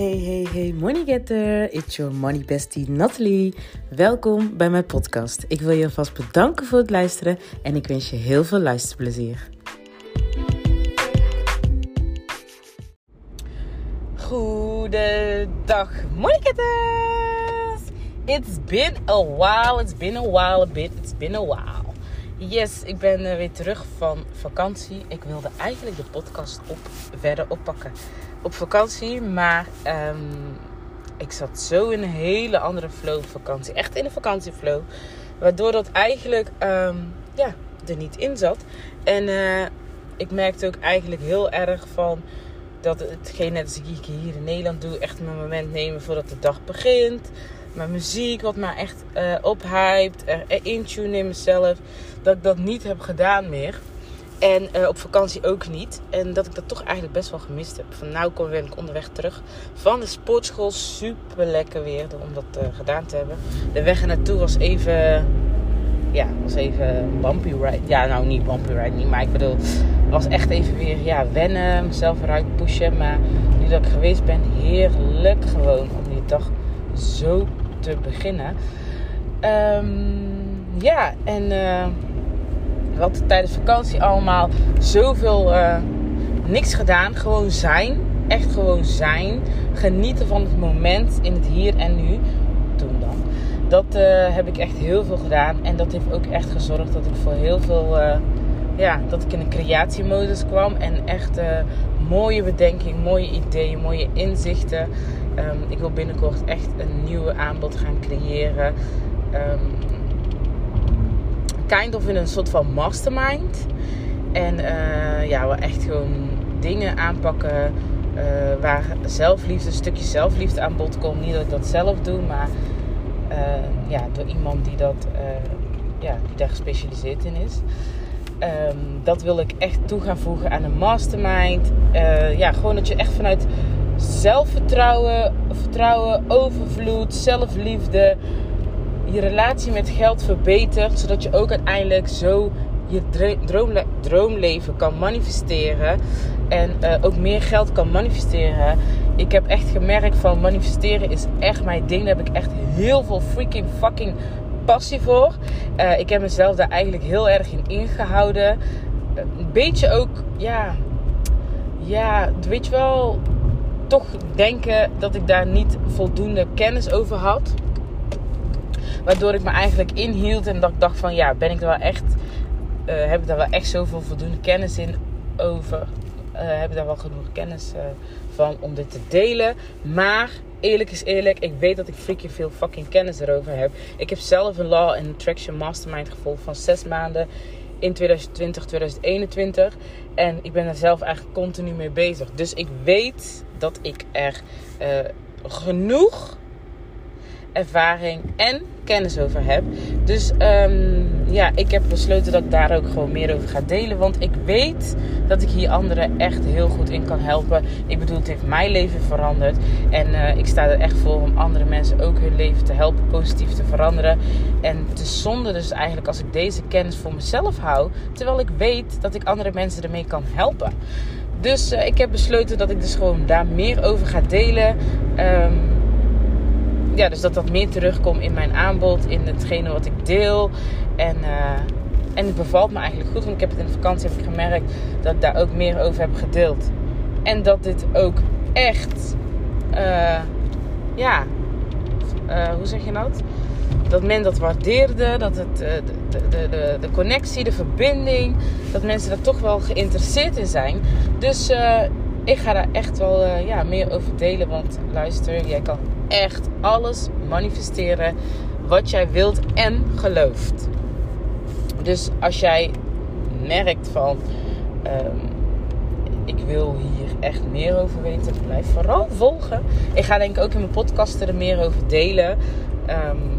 Hey, hey, hey, money getter. It's your money bestie Natalie. Welkom bij mijn podcast. Ik wil je alvast bedanken voor het luisteren en ik wens je heel veel luisterplezier. Goedendag, money getters. It's been a while, it's been a while, a bit, it's been a while. Yes, ik ben eh, weer terug van vakantie. Ik wilde eigenlijk de podcast op, verder oppakken op vakantie. Maar um, ik zat zo in een hele andere flow vakantie. Echt in een vakantieflow. Waardoor dat eigenlijk um, ja, er niet in zat. En uh, ik merkte ook eigenlijk heel erg van dat hetgeen net als ik hier in Nederland doe, echt mijn moment nemen voordat de dag begint. Mijn muziek, wat mij echt uh, ophypt, uh, intune in mezelf, dat ik dat niet heb gedaan meer. En uh, op vakantie ook niet. En dat ik dat toch eigenlijk best wel gemist heb. Van nou kom ik onderweg terug van de sportschool. Super lekker weer om dat uh, gedaan te hebben. De weg naartoe was even. Ja, was even bumpy ride. Ja, nou niet bumpy ride, niet. Maar ik bedoel, was echt even weer ja, wennen. Mezelf eruit pushen. Maar nu dat ik geweest ben, heerlijk gewoon om die dag zo te beginnen. Um, ja, en. We hadden tijdens vakantie allemaal zoveel uh, niks gedaan. Gewoon zijn. Echt gewoon zijn. Genieten van het moment in het hier en nu. Toen dan. Dat uh, heb ik echt heel veel gedaan. En dat heeft ook echt gezorgd dat ik voor heel veel... Ja, dat ik in een creatiemodus kwam. En echt mooie bedenking, mooie ideeën, mooie inzichten. Um, ik wil binnenkort echt een nieuwe aanbod gaan creëren. Um, kind of in een soort van mastermind. En uh, ja, we echt gewoon dingen aanpakken uh, waar zelfliefde, een stukje zelfliefde aan bod komt. Niet dat ik dat zelf doe, maar uh, ja, door iemand die, dat, ja, die daar gespecialiseerd in is. Um, dat wil ik echt toe gaan voegen aan een mastermind. ja, gewoon dat je echt vanuit zelfvertrouwen, vertrouwen, overvloed, zelfliefde je relatie met geld verbetert. Zodat je ook uiteindelijk zo je droomle droomleven kan manifesteren. En uh, ook meer geld kan manifesteren. Ik heb echt gemerkt van manifesteren is echt mijn ding. Daar heb ik echt heel veel freaking fucking passie voor. Uh, ik heb mezelf daar eigenlijk heel erg in ingehouden. Een beetje ook, ja, ja, weet je wel, toch denken dat ik daar niet voldoende kennis over had. Waardoor ik me eigenlijk inhield en dat ik dacht van ja, ben ik er wel echt, uh, heb ik daar wel echt zoveel voldoende kennis in over? Uh, heb ik daar wel genoeg kennis van om dit te delen? Maar eerlijk is eerlijk, ik weet dat ik freaking veel fucking kennis erover heb. Ik heb zelf een Law and Attraction Mastermind gevolgd van zes maanden in 2020, 2021. En ik ben er zelf eigenlijk continu mee bezig. Dus ik weet dat ik er genoeg ervaring en kennis over heb. Dus um, ja, ik heb besloten dat ik daar ook gewoon meer over ga delen. Want ik weet dat ik hier anderen echt heel goed in kan helpen. Ik bedoel, het heeft mijn leven veranderd. En uh, ik sta er echt voor om andere mensen ook hun leven te helpen positief te veranderen. En het is zonde dus eigenlijk als ik deze kennis voor mezelf hou. Terwijl ik weet dat ik andere mensen ermee kan helpen. Dus uh, ik heb besloten dat ik dus gewoon daar meer over ga delen. Um, ja, dus dat dat meer terugkomt in mijn aanbod, in hetgene wat ik deel. En, uh, en het bevalt me eigenlijk goed, want ik heb het in de vakantie heb ik gemerkt dat ik daar ook meer over heb gedeeld. En dat dit ook echt, uh, ja, uh, hoe zeg je dat? Dat men dat waardeerde, dat het, de, de, de, de connectie, de verbinding, dat mensen daar toch wel geïnteresseerd in zijn. Dus ik ga daar echt wel ja, meer over delen. Want luister, jij kan echt alles manifesteren wat jij wilt en gelooft. Dus als jij merkt van um, ik wil hier echt meer over weten, blijf vooral volgen. Ik ga denk ik ook in mijn podcast er meer over delen. Um,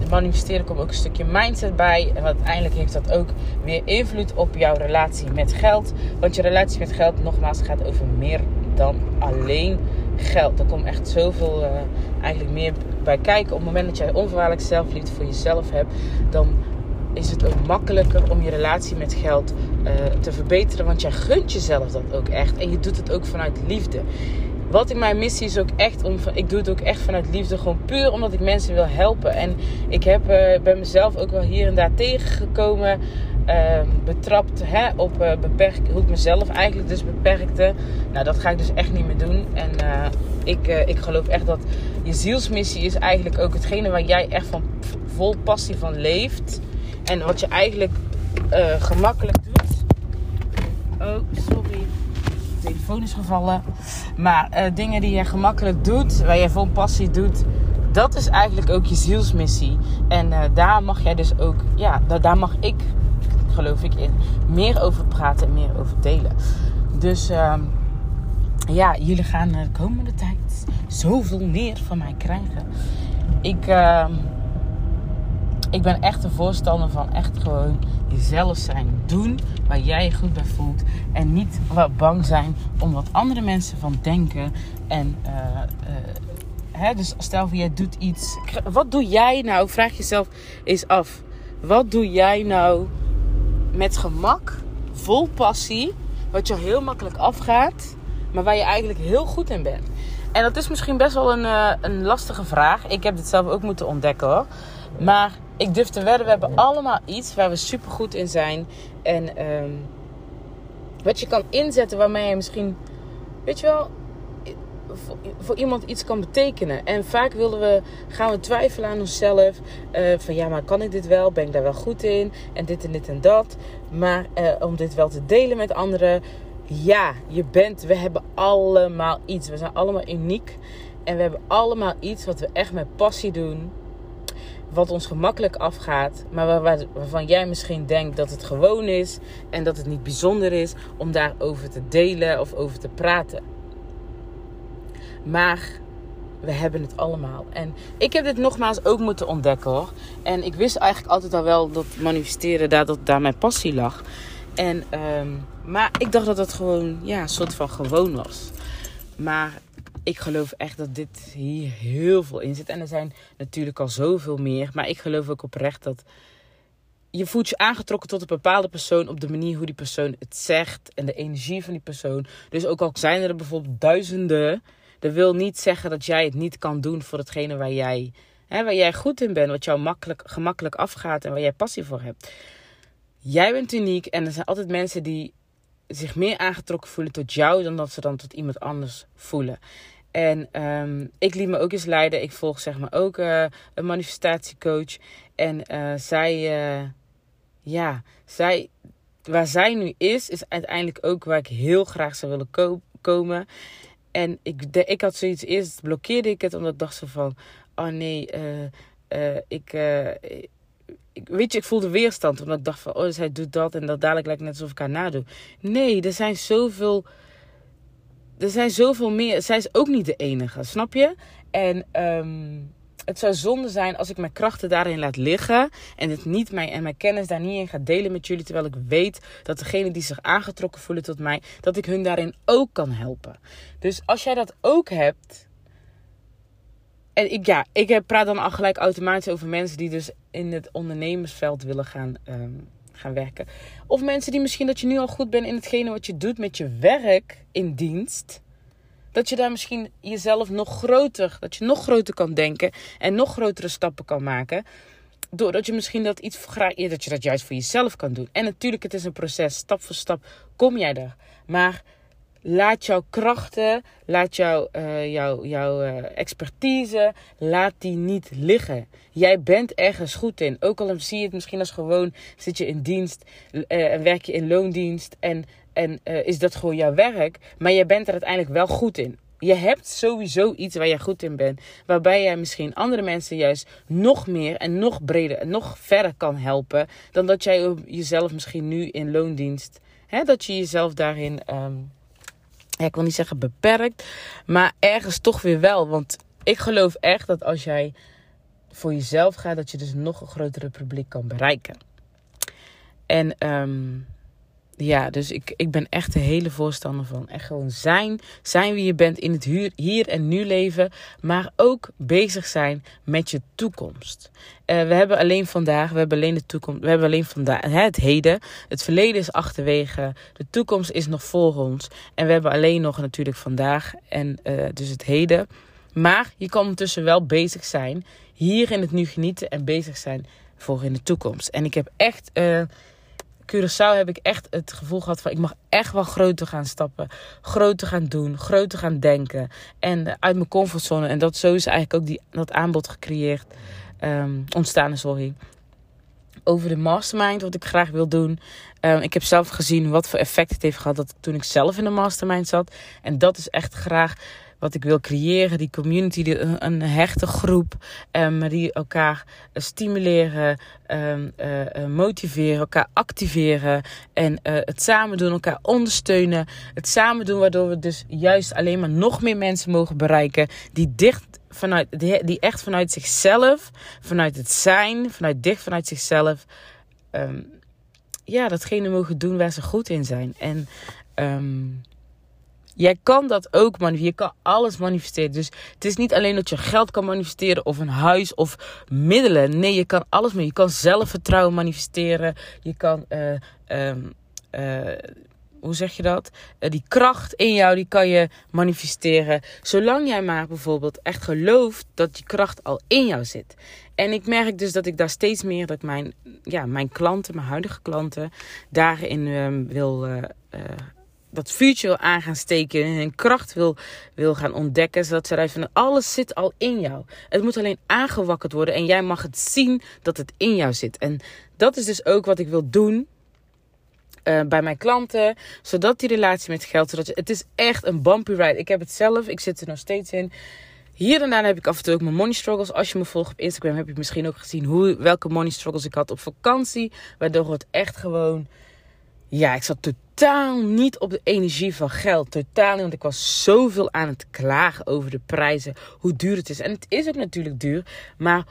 de manifesteren komt ook een stukje mindset bij. En uiteindelijk heeft dat ook weer invloed op jouw relatie met geld. Want je relatie met geld, nogmaals, gaat over meer dan alleen geld. Er komt echt zoveel uh, eigenlijk meer bij kijken. Op het moment dat jij onvoorwaardelijk zelfliefde voor jezelf hebt, dan is het ook makkelijker om je relatie met geld uh, te verbeteren. Want jij gunt jezelf dat ook echt. En je doet het ook vanuit liefde. wat ik mijn missie is ook echt om. Ik doe het ook echt vanuit liefde. Gewoon puur omdat ik mensen wil helpen. En ik heb, uh, ben mezelf ook wel hier en daar tegengekomen. Uh, betrapt hè, op uh, beperk, hoe ik mezelf eigenlijk dus beperkte. Nou, dat ga ik dus echt niet meer doen. En uh, ik, ik geloof echt dat je zielsmissie is eigenlijk ook hetgene waar jij echt van vol passie van leeft. En wat je eigenlijk gemakkelijk doet. Oh, sorry telefoon is gevallen. Maar dingen die je gemakkelijk doet, waar je vol passie doet, dat is eigenlijk ook je zielsmissie. En daar mag jij dus ook, ja, daar, mag ik, geloof ik in, meer over praten en meer over delen. Dus uh, ja, jullie gaan de komende tijd zoveel meer van mij krijgen. Ik, ehm, ik ben echt een voorstander van echt gewoon jezelf zijn. Doen waar jij je goed bij voelt. En niet wat bang zijn om wat andere mensen van denken. En uh, uh, hè, dus stel voor jij doet iets. Wat doe jij nou? Vraag jezelf eens af. Wat doe jij nou met gemak, vol passie, wat je heel makkelijk afgaat, maar waar je eigenlijk heel goed in bent? En dat is misschien best wel een, uh, een lastige vraag. Ik heb dit zelf ook moeten ontdekken hoor. Maar ik durf te wedden, we hebben allemaal iets waar we super goed in zijn. En um, wat je kan inzetten waarmee je misschien, weet je wel, voor, iemand iets kan betekenen. En vaak willen we, gaan we twijfelen aan onszelf. Uh, van ja, maar kan ik dit wel? Ben ik daar wel goed in? En dit en dit en dat. Maar uh, om dit wel te delen met anderen. Ja, je bent, we hebben allemaal iets. We zijn allemaal uniek. En we hebben allemaal iets wat we echt met passie doen wat ons gemakkelijk afgaat, maar waarvan jij misschien denkt dat het gewoon is en dat het niet bijzonder is om daarover te delen of over te praten. Maar we hebben het allemaal. En ik heb dit nogmaals ook moeten ontdekken hoor. En ik wist eigenlijk altijd al wel dat manifesteren daar, dat daar mijn passie lag. En, um, maar ik dacht dat het gewoon ja, een soort van gewoon was. Maar ik geloof echt dat dit hier heel veel in zit. En er zijn natuurlijk al zoveel meer. Maar ik geloof ook oprecht dat je voelt je aangetrokken tot een bepaalde persoon op de manier hoe die persoon het zegt en de energie van die persoon. Dus ook al zijn er bijvoorbeeld duizenden, dat wil niet zeggen dat jij het niet kan doen voor hetgene waar jij, hè, waar jij goed in bent, wat jou makkelijk, gemakkelijk afgaat en waar jij passie voor hebt. Jij bent uniek en er zijn altijd mensen die zich meer aangetrokken voelen tot jou dan dat ze dan tot iemand anders voelen. En um, ik liet me ook eens leiden. Ik volg zeg maar ook uh, een manifestatiecoach. En uh, zij, uh, ja, zij, waar zij nu is, is uiteindelijk ook waar ik heel graag zou willen ko komen. En ik, de, ik had zoiets eerst, blokkeerde ik het, omdat ik dacht zo van, oh nee, ik, ik, weet je, ik voelde weerstand. Omdat ik dacht van, oh, zij doet dat en dat dadelijk lijkt net alsof ik haar nadoe. Nee, er zijn zoveel er zijn zoveel meer. Zij is ook niet de enige, snap je? En um, het zou zonde zijn als ik mijn krachten daarin laat liggen. En, het niet mijn, en mijn kennis daar niet in ga delen met jullie. Terwijl ik weet dat degenen die zich aangetrokken voelen tot mij. Dat ik hun daarin ook kan helpen. Dus als jij dat ook hebt. En ik, ja, ik praat dan al gelijk automatisch over mensen die dus in het ondernemersveld willen gaan um, gaan werken. Of mensen die misschien dat je nu al goed bent in hetgene wat je doet met je werk in dienst. Dat je daar misschien jezelf nog groter, dat je nog groter kan denken en nog grotere stappen kan maken. Doordat je misschien dat iets graag, dat je dat juist voor jezelf kan doen. En natuurlijk, het is een proces. Stap voor stap kom jij er. Maar laat jouw krachten, laat jouw, uh, jouw, jouw uh, expertise, laat die niet liggen. Jij bent ergens goed in. Ook al zie je het misschien als gewoon, zit je in dienst uh, en werk je in loondienst en, en is dat gewoon jouw werk. Maar jij bent er uiteindelijk wel goed in. Je hebt sowieso iets waar je goed in bent. Waarbij jij misschien andere mensen juist nog meer en nog breder en nog verder kan helpen. Dan dat jij jezelf misschien nu in loondienst. Hè, dat je jezelf daarin ja, ik wil niet zeggen beperkt, maar ergens toch weer wel. Want ik geloof echt dat als jij voor jezelf gaat, dat je dus nog een grotere publiek kan bereiken. En um, ja, dus ik, ik ben echt de hele voorstander van. Echt gewoon zijn. Zijn wie je bent in het hier en nu leven. Maar ook bezig zijn met je toekomst. Uh, we hebben alleen vandaag, we hebben alleen de toekomst. We hebben alleen vandaag het heden. Het verleden is achterwege. De toekomst is nog voor ons. En we hebben alleen nog natuurlijk vandaag. En uh, dus het heden. Maar je kan ondertussen wel bezig zijn. Hier in het nu genieten en bezig zijn voor in de toekomst. En ik heb echt. Uh, Curaçao heb ik echt het gevoel gehad van ik mag echt wel groter gaan stappen. Groter gaan doen, groter gaan denken. En uit mijn comfortzone. En dat zo is eigenlijk ook die, dat aanbod gecreëerd. Um, ontstaan, sorry. Over de mastermind, wat ik graag wil doen. Um, ik heb zelf gezien wat voor effect het heeft gehad dat toen ik zelf in de mastermind zat. En dat is echt graag wat ik wil creëren. Die community, die, een, een hechte groep. Um, die elkaar stimuleren, um, uh, motiveren, elkaar activeren. En het samen doen, elkaar ondersteunen. Het samen doen, waardoor we dus juist alleen maar nog meer mensen mogen bereiken. Die dicht vanuit, die, echt vanuit zichzelf, vanuit het zijn, vanuit dicht vanuit zichzelf. Um, ja, datgene mogen doen waar ze goed in zijn. En Jij kan dat ook manifesteren. Je kan alles manifesteren. Dus het is niet alleen dat je geld kan manifesteren of een huis of middelen. Nee, je kan alles meer. Je kan zelfvertrouwen manifesteren. Je kan, uh, um, uh, hoe zeg je dat? Uh, die kracht in jou, die kan je manifesteren. Zolang jij maar bijvoorbeeld echt gelooft dat die kracht al in jou zit. En ik merk dus dat ik daar steeds meer, dat mijn, ja, mijn klanten, mijn huidige klanten, daarin um, wil dat vuurtje wil aan gaan steken en hun kracht wil, wil gaan ontdekken. Zodat ze van alles zit al in jou. Het moet alleen aangewakkerd worden en jij mag het zien dat het in jou zit. En dat is dus ook wat ik wil doen. Uh, bij mijn klanten, zodat die relatie met geld, zodat het is echt een bumpy ride. Ik heb het zelf, ik zit er nog steeds in. Hier en daar heb ik af en toe ook mijn money struggles. Als je me volgt op Instagram heb je misschien ook gezien hoe, welke money struggles ik had op vakantie. Waardoor het echt gewoon ja, ik zat totaal niet op de energie van geld. Totaal niet, want ik was zoveel aan het klagen over de prijzen. Hoe duur het is. En het is ook natuurlijk duur. Maar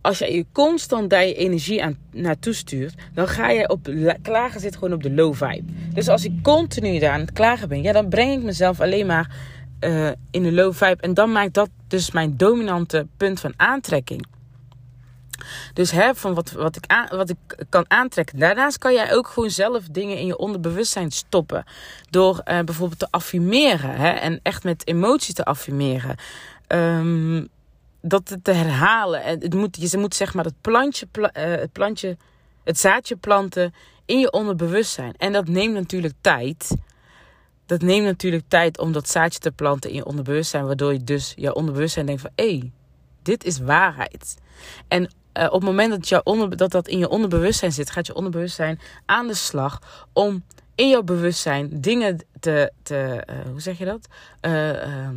als je je constant daar je energie aan naartoe stuurt, dan ga je op klagen zitten gewoon op de low vibe. Dus als ik continu daar aan het klagen ben, ja, dan breng ik mezelf alleen maar uh, in de low vibe. En dan maakt dat dus mijn dominante punt van aantrekking. Dus hè, van wat, wat, ik aan, wat ik kan aantrekken. Daarnaast kan jij ook gewoon zelf dingen in je onderbewustzijn stoppen. Door uh, bijvoorbeeld te affirmeren. Hè, en echt met emotie te affirmeren. Um, dat te herhalen. En het moet, je moet zeg maar het plantje, pla, uh, het plantje, het zaadje planten in je onderbewustzijn. En dat neemt natuurlijk tijd. Dat neemt natuurlijk tijd om dat zaadje te planten in je onderbewustzijn. Waardoor je dus je onderbewustzijn denkt van... hé, hey, dit is waarheid. En uh, op het moment dat, je onder, dat dat in je onderbewustzijn zit, gaat je onderbewustzijn aan de slag om in jouw bewustzijn dingen te, te uh, hoe zeg je dat? Uh,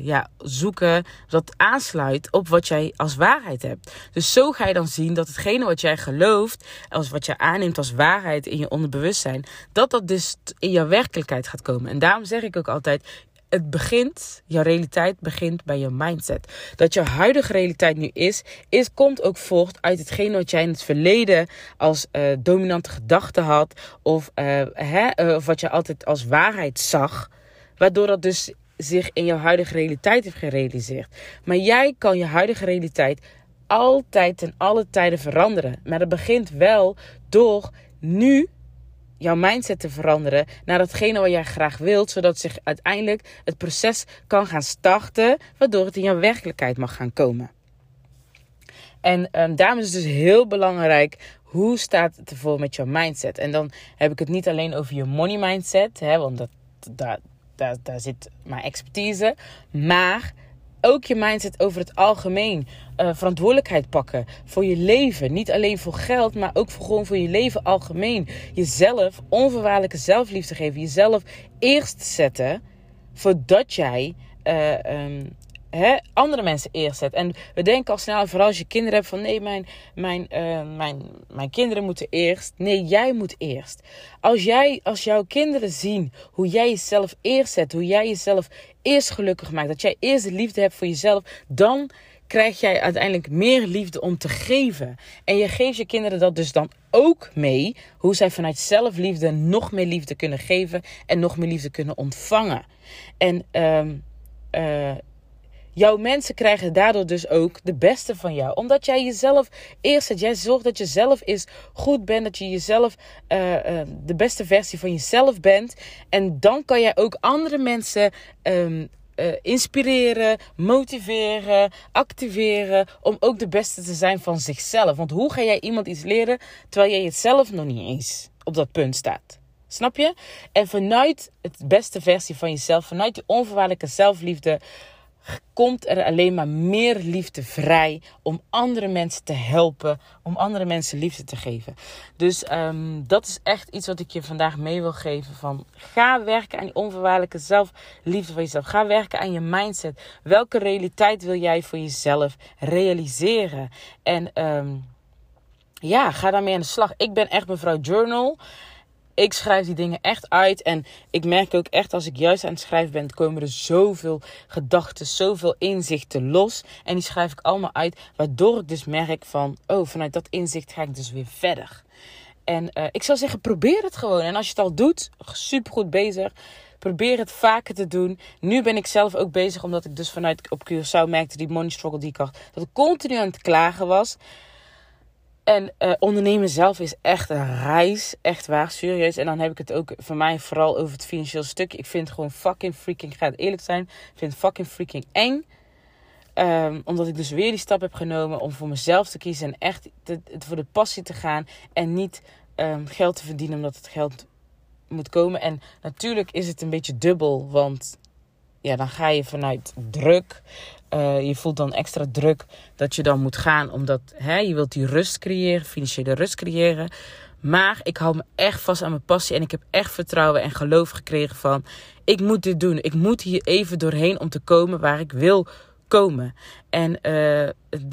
ja, zoeken dat aansluit op wat jij als waarheid hebt. Dus zo ga je dan zien dat hetgene wat jij gelooft, als wat je aanneemt als waarheid in je onderbewustzijn, dat dat dus in jouw werkelijkheid gaat komen. En daarom zeg ik ook altijd: het begint, jouw realiteit begint bij je mindset. Dat je huidige realiteit nu is, is komt ook voort uit hetgeen wat jij in het verleden als uh, dominante gedachte had. Of, uh, hè, uh, of wat je altijd als waarheid zag. Waardoor dat dus zich in jouw huidige realiteit heeft gerealiseerd. Maar jij kan je huidige realiteit altijd ten alle tijden veranderen. Maar dat begint wel door nu jouw mindset te veranderen naar datgene wat jij graag wilt, zodat zich uiteindelijk het proces kan gaan starten, waardoor het in jouw werkelijkheid mag gaan komen. En um, daarom is het dus heel belangrijk hoe staat het ervoor met jouw mindset. En dan heb ik het niet alleen over je money mindset, hè, want dat, daar, daar, daar zit mijn expertise, maar ook je mindset over het algemeen. Uh, verantwoordelijkheid pakken voor je leven. Niet alleen voor geld, maar ook gewoon voor je leven algemeen. Jezelf onvoorwaardelijke zelfliefde geven. Jezelf eerst zetten voordat jij uh, um, hè, andere mensen eerst zet. En we denken al snel, vooral als je kinderen hebt, van nee, mijn, mijn, uh, mijn, mijn kinderen moeten eerst. Nee, jij moet eerst. Als, jij, als jouw kinderen zien hoe jij jezelf eerst zet, hoe jij jezelf eerst gelukkig maakt, dat jij eerst de liefde hebt voor jezelf, dan krijg jij uiteindelijk meer liefde om te geven. En je geeft je kinderen dat dus dan ook mee, hoe zij vanuit zelfliefde nog meer liefde kunnen geven en nog meer liefde kunnen ontvangen. En um, uh, jouw mensen krijgen daardoor dus ook de beste van jou. Omdat jij jezelf eerst zet. Jij zorgt dat je zelf is goed bent. Dat je jezelf uh, uh, de beste versie van jezelf bent. En dan kan jij ook andere mensen um, uh, inspireren, motiveren, activeren. Om ook de beste te zijn van zichzelf. Want hoe ga jij iemand iets leren terwijl jij het zelf nog niet eens op dat punt staat? Snap je? En vanuit het beste versie van jezelf, vanuit die onvoorwaardelijke zelfliefde, komt er alleen maar meer liefde vrij om andere mensen te helpen, om andere mensen liefde te geven. Dus um, dat is echt iets wat ik je vandaag mee wil geven. Van ga werken aan die onvoorwaardelijke zelfliefde van jezelf. Ga werken aan je mindset. Welke realiteit wil jij voor jezelf realiseren? En um, ja, ga daarmee aan de slag. Ik ben echt mevrouw Journal ik schrijf die dingen echt uit. En ik merk ook echt als ik juist aan het schrijven ben, komen er zoveel gedachten, zoveel inzichten los. En die schrijf ik allemaal uit. Waardoor ik dus merk van, oh, vanuit dat inzicht ga ik dus weer verder. En uh, ik zou zeggen, probeer het gewoon. En als je het al doet, super goed bezig. Probeer het vaker te doen. Nu ben ik zelf ook bezig, omdat ik dus vanuit op Curaçao merkte die money struggle die ik had. Dat ik continu aan het klagen was. En uh, ondernemen zelf is echt een reis. Echt waar, serieus. En dan heb ik het ook voor mij vooral over het financieel stukje. Ik vind het gewoon fucking freaking, ik ga het eerlijk zijn, vind het fucking freaking eng. Um, omdat ik dus weer die stap heb genomen om voor mezelf te kiezen en echt voor de passie te gaan. En niet um, geld te verdienen omdat het geld moet komen. En natuurlijk is het een beetje dubbel, want ja, dan ga je vanuit druk. Uh, je voelt dan extra druk dat je dan moet gaan, omdat hè, je wilt die rust creëren, financiële rust creëren. Maar ik hou me echt vast aan mijn passie en ik heb echt vertrouwen en geloof gekregen van, ik moet dit doen. Ik moet hier even doorheen om te komen waar ik wil komen. En uh,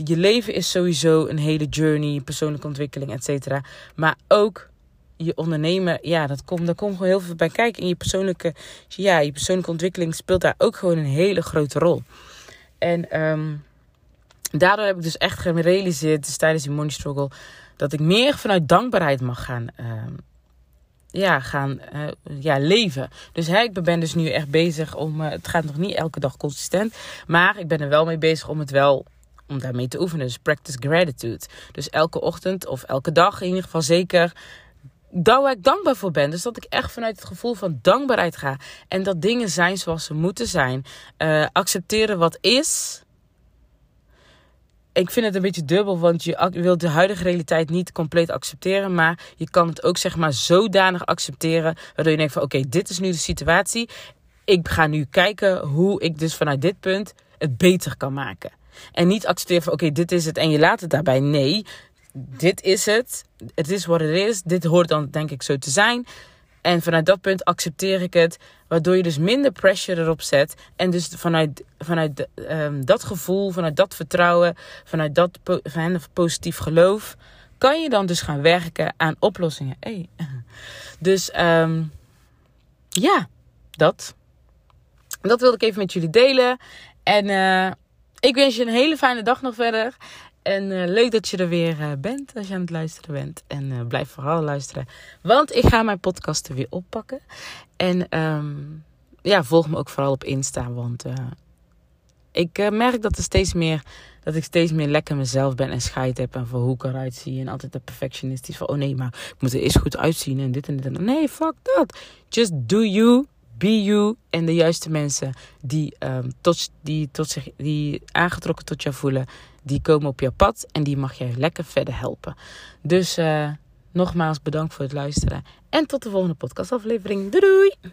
je leven is sowieso een hele journey, persoonlijke ontwikkeling, et cetera. Maar ook je ondernemen, ja, dat komt, daar komt gewoon heel veel bij kijken. En je persoonlijke, ja, je persoonlijke ontwikkeling speelt daar ook gewoon een hele grote rol. En um, daardoor heb ik dus echt gerealiseerd, dus tijdens die money struggle, dat ik meer vanuit dankbaarheid mag gaan, um, ja, gaan uh, ja, leven. Dus hè, ik ben dus nu echt bezig om, uh, het gaat nog niet elke dag consistent, maar ik ben er wel mee bezig om het wel om daarmee te oefenen. Dus practice gratitude. Dus elke ochtend of elke dag in ieder geval zeker daar waar ik dankbaar voor ben. Dus dat ik echt vanuit het gevoel van dankbaarheid ga. En dat dingen zijn zoals ze moeten zijn. Uh, accepteren wat is. Ik vind het een beetje dubbel, want je wilt de huidige realiteit niet compleet accepteren. Maar je kan het ook zeg maar zodanig accepteren. Waardoor je denkt van oké, dit is nu de situatie. Ik ga nu kijken hoe ik dus vanuit dit punt het beter kan maken. En niet accepteren van oké, dit is het en je laat het daarbij. Nee, dit is het. Het is wat het is. Dit hoort dan denk ik zo te zijn. En vanuit dat punt accepteer ik het. Waardoor je dus minder pressure erop zet. En dus vanuit, vanuit de, um, dat gevoel, vanuit dat vertrouwen, vanuit dat van positief geloof. Kan je dan dus gaan werken aan oplossingen. Hey. Dus um, ja, dat. Dat wilde ik even met jullie delen. En uh, ik wens je een hele fijne dag nog verder. En uh, leuk dat je er weer uh, bent als je aan het luisteren bent. En uh, blijf vooral luisteren. Want ik ga mijn podcasten weer oppakken. En um, ja, volg me ook vooral op Insta. Want ik merk dat, er steeds meer, dat ik steeds meer lekker mezelf ben en scheid heb. En voor hoe ik eruit zie. En altijd de perfectionistisch van... Oh nee, maar ik moet er eerst goed uitzien. En dit en dit en dat. Nee, fuck dat. Just do you. Be you en de juiste mensen die, um, tot, die, tot zich, die aangetrokken tot jou voelen, die komen op jouw pad en die mag jij lekker verder helpen. Dus uh, nogmaals bedankt voor het luisteren en tot de volgende podcastaflevering. Doei doei!